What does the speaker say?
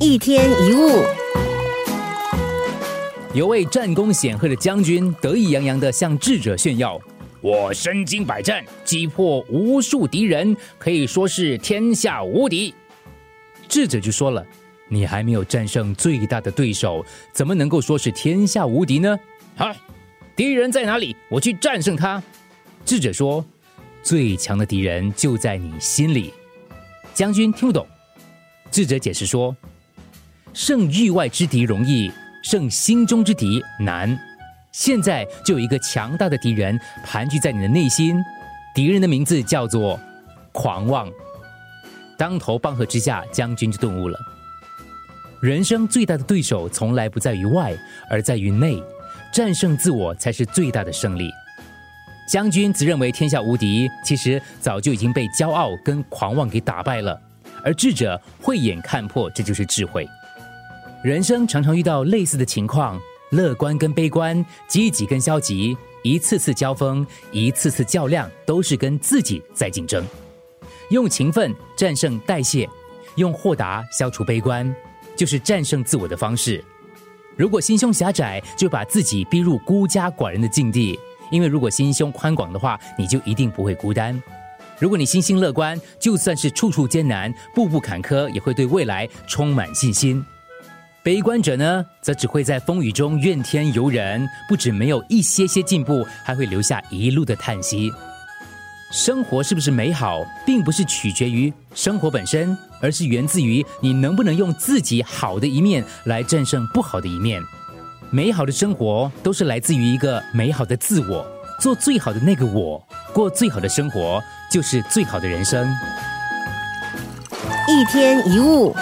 一天一物，有位战功显赫的将军得意洋洋的向智者炫耀：“我身经百战，击破无数敌人，可以说是天下无敌。”智者就说了：“你还没有战胜最大的对手，怎么能够说是天下无敌呢？”啊，敌人在哪里？我去战胜他。智者说：“最强的敌人就在你心里。”将军听不懂。智者解释说。胜域外之敌容易，胜心中之敌难。现在就有一个强大的敌人盘踞在你的内心，敌人的名字叫做狂妄。当头棒喝之下，将军就顿悟了：人生最大的对手从来不在于外，而在于内。战胜自我才是最大的胜利。将军自认为天下无敌，其实早就已经被骄傲跟狂妄给打败了。而智者慧眼看破，这就是智慧。人生常常遇到类似的情况，乐观跟悲观，积极跟消极，一次次交锋，一次次较量，都是跟自己在竞争。用勤奋战胜代谢，用豁达消除悲观，就是战胜自我的方式。如果心胸狭窄，就把自己逼入孤家寡人的境地；因为如果心胸宽广的话，你就一定不会孤单。如果你心性乐观，就算是处处艰难、步步坎坷，也会对未来充满信心。悲观者呢，则只会在风雨中怨天尤人，不止没有一些些进步，还会留下一路的叹息。生活是不是美好，并不是取决于生活本身，而是源自于你能不能用自己好的一面来战胜不好的一面。美好的生活都是来自于一个美好的自我，做最好的那个我，过最好的生活，就是最好的人生。一天一物。